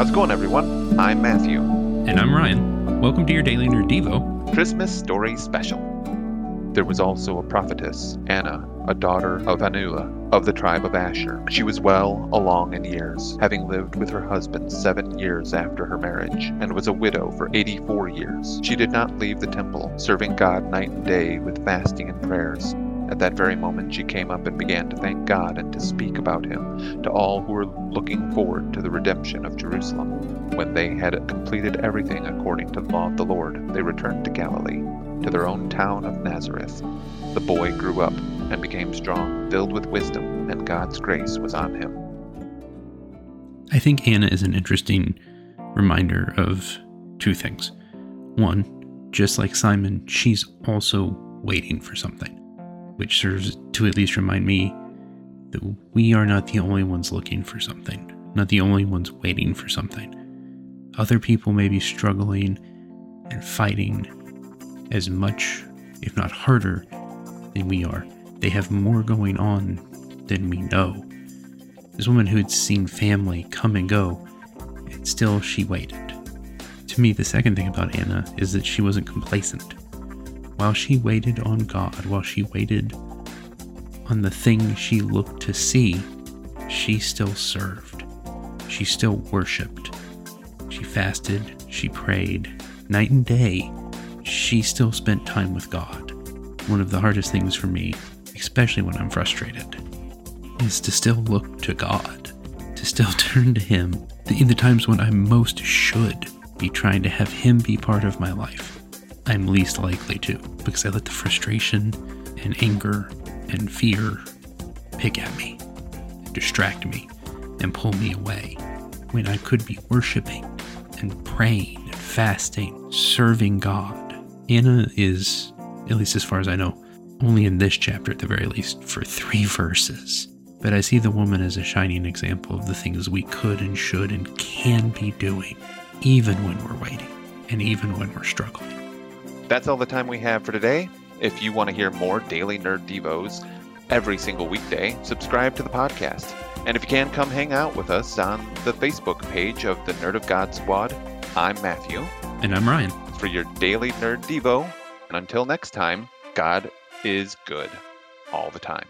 How's it going, everyone? I'm Matthew. And I'm Ryan. Welcome to your Daily Nerd Devo. Christmas Story Special. There was also a prophetess, Anna, a daughter of Phanuel of the tribe of Asher. She was well along in years, having lived with her husband seven years after her marriage, and was a widow for 84 years. She did not leave the temple, serving God night and day with fasting and prayers. At that very moment, she came up and began to thank God and to speak about him to all who were looking forward to the redemption of Jerusalem. When they had completed everything according to the law of the Lord, they returned to Galilee, to their own town of Nazareth. The boy grew up and became strong, filled with wisdom, and God's grace was on him. I think Anna is an interesting reminder of two things. One, just like Simon, she's also waiting for something which serves to at least remind me that we are not the only ones looking for something, not the only ones waiting for something. Other people may be struggling and fighting as much, if not harder, than we are. They have more going on than we know. This woman who had seen family come and go, and still she waited. To me, the second thing about Anna is that she wasn't complacent while she waited on God, while she waited on the thing she looked to see, she still served. She still worshiped. She fasted. She prayed. Night and day, she still spent time with God. One of the hardest things for me, especially when I'm frustrated, is to still look to God, to still turn to Him in the times when I most should be trying to have Him be part of my life. I'm least likely to because I let the frustration and anger and fear pick at me, distract me, and pull me away when I could be worshiping and praying and fasting, serving God. Anna is, at least as far as I know, only in this chapter at the very least for three verses. But I see the woman as a shining example of the things we could and should and can be doing, even when we're waiting and even when we're struggling. That's all the time we have for today. If you want to hear more daily Nerd Devos every single weekday, subscribe to the podcast. And if you can, come hang out with us on the Facebook page of the Nerd of God Squad. I'm Matthew. And I'm Ryan. For your daily Nerd Devo. And until next time, God is good all the time.